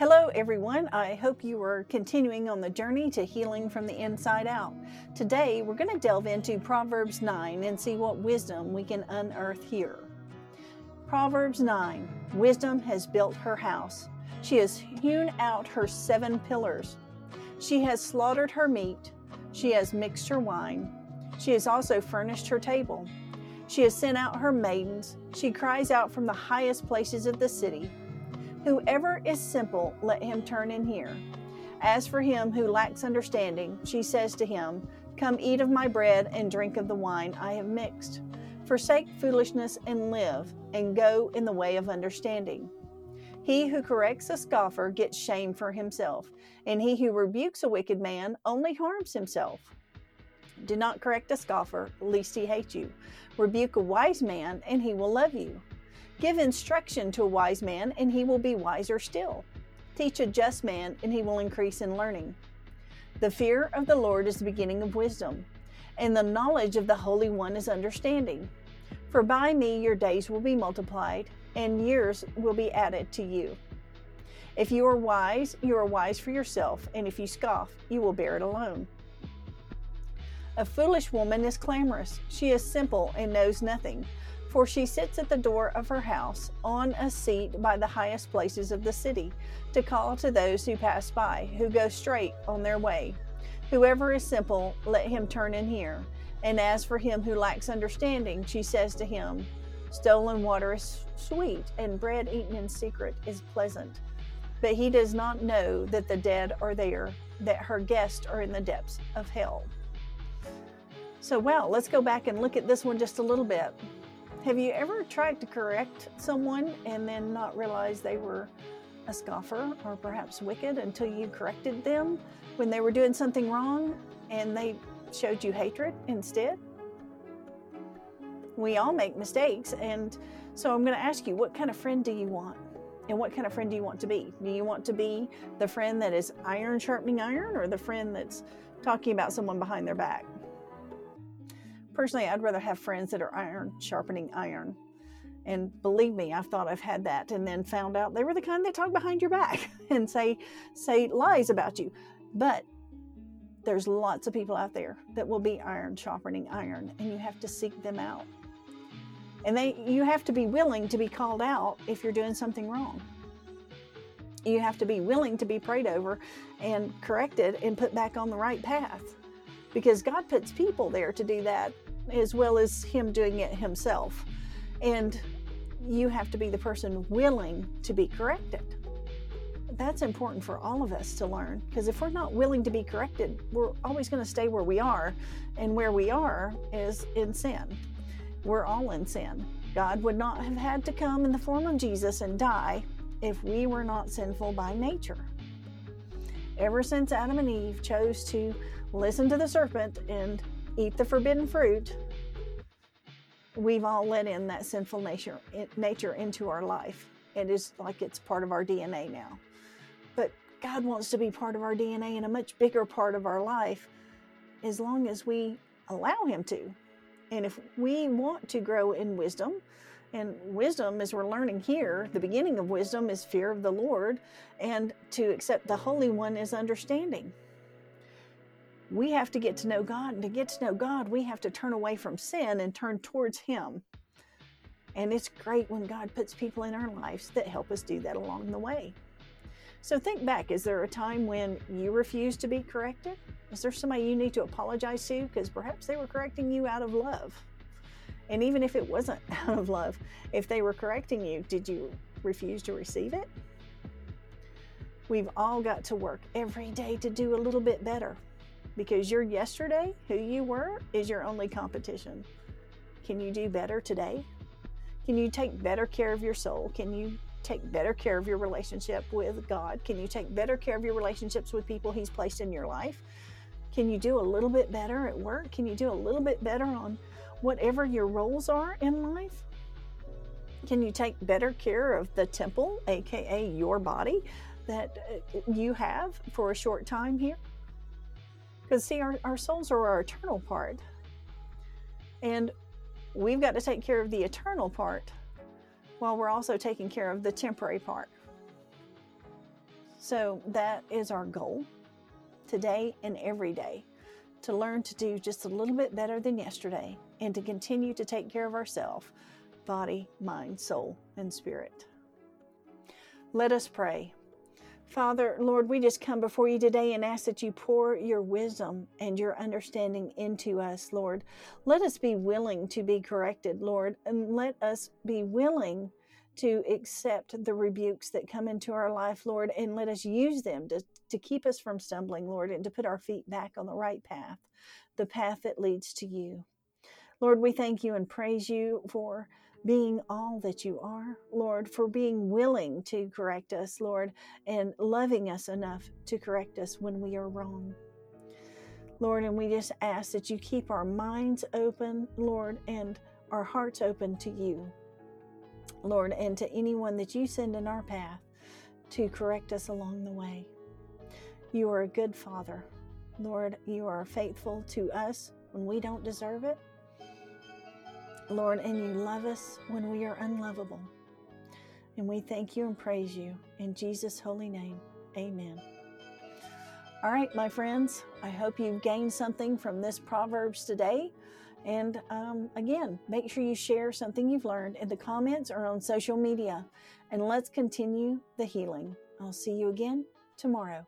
Hello, everyone. I hope you are continuing on the journey to healing from the inside out. Today, we're going to delve into Proverbs 9 and see what wisdom we can unearth here. Proverbs 9 Wisdom has built her house. She has hewn out her seven pillars. She has slaughtered her meat. She has mixed her wine. She has also furnished her table. She has sent out her maidens. She cries out from the highest places of the city. Whoever is simple, let him turn in here. As for him who lacks understanding, she says to him, Come eat of my bread and drink of the wine I have mixed. Forsake foolishness and live, and go in the way of understanding. He who corrects a scoffer gets shame for himself, and he who rebukes a wicked man only harms himself. Do not correct a scoffer, lest he hate you. Rebuke a wise man, and he will love you. Give instruction to a wise man, and he will be wiser still. Teach a just man, and he will increase in learning. The fear of the Lord is the beginning of wisdom, and the knowledge of the Holy One is understanding. For by me your days will be multiplied, and years will be added to you. If you are wise, you are wise for yourself, and if you scoff, you will bear it alone. A foolish woman is clamorous. She is simple and knows nothing for she sits at the door of her house on a seat by the highest places of the city to call to those who pass by, who go straight on their way. Whoever is simple, let him turn in here. And as for him who lacks understanding, she says to him, Stolen water is sweet, and bread eaten in secret is pleasant. But he does not know that the dead are there, that her guests are in the depths of hell. So, well, let's go back and look at this one just a little bit. Have you ever tried to correct someone and then not realize they were a scoffer or perhaps wicked until you corrected them when they were doing something wrong and they showed you hatred instead? We all make mistakes, and so I'm going to ask you what kind of friend do you want? And what kind of friend do you want to be? Do you want to be the friend that is iron sharpening iron or the friend that's talking about someone behind their back? Personally, I'd rather have friends that are iron sharpening iron. And believe me, I've thought I've had that and then found out they were the kind that talk behind your back and say say lies about you. But there's lots of people out there that will be iron sharpening iron and you have to seek them out. And they you have to be willing to be called out if you're doing something wrong. You have to be willing to be prayed over and corrected and put back on the right path because God puts people there to do that as well as Him doing it Himself. And you have to be the person willing to be corrected. That's important for all of us to learn because if we're not willing to be corrected, we're always going to stay where we are. And where we are is in sin. We're all in sin. God would not have had to come in the form of Jesus and die if we were not sinful by nature. Ever since Adam and Eve chose to listen to the serpent and eat the forbidden fruit, we've all let in that sinful nature, nature into our life. It is like it's part of our DNA now. But God wants to be part of our DNA and a much bigger part of our life as long as we allow Him to. And if we want to grow in wisdom, and wisdom, as we're learning here, the beginning of wisdom is fear of the Lord, and to accept the Holy One is understanding we have to get to know God. And to get to know God, we have to turn away from sin and turn towards Him. And it's great when God puts people in our lives that help us do that along the way. So think back is there a time when you refused to be corrected? Is there somebody you need to apologize to? Because perhaps they were correcting you out of love. And even if it wasn't out of love, if they were correcting you, did you refuse to receive it? We've all got to work every day to do a little bit better because your yesterday, who you were, is your only competition. Can you do better today? Can you take better care of your soul? Can you take better care of your relationship with God? Can you take better care of your relationships with people He's placed in your life? Can you do a little bit better at work? Can you do a little bit better on whatever your roles are in life? Can you take better care of the temple, aka your body, that uh, you have for a short time here? Because, see, our, our souls are our eternal part. And we've got to take care of the eternal part while we're also taking care of the temporary part. So that is our goal today and every day to learn to do just a little bit better than yesterday and to continue to take care of ourselves body, mind, soul, and spirit. Let us pray. Father, Lord, we just come before you today and ask that you pour your wisdom and your understanding into us, Lord. Let us be willing to be corrected, Lord, and let us be willing to accept the rebukes that come into our life, Lord, and let us use them to, to keep us from stumbling, Lord, and to put our feet back on the right path, the path that leads to you. Lord, we thank you and praise you for being all that you are, Lord, for being willing to correct us, Lord, and loving us enough to correct us when we are wrong. Lord, and we just ask that you keep our minds open, Lord, and our hearts open to you. Lord, and to anyone that you send in our path to correct us along the way. You are a good Father. Lord, you are faithful to us when we don't deserve it. Lord, and you love us when we are unlovable. And we thank you and praise you in Jesus' holy name. Amen. All right, my friends, I hope you've gained something from this Proverbs today. And um, again, make sure you share something you've learned in the comments or on social media. And let's continue the healing. I'll see you again tomorrow.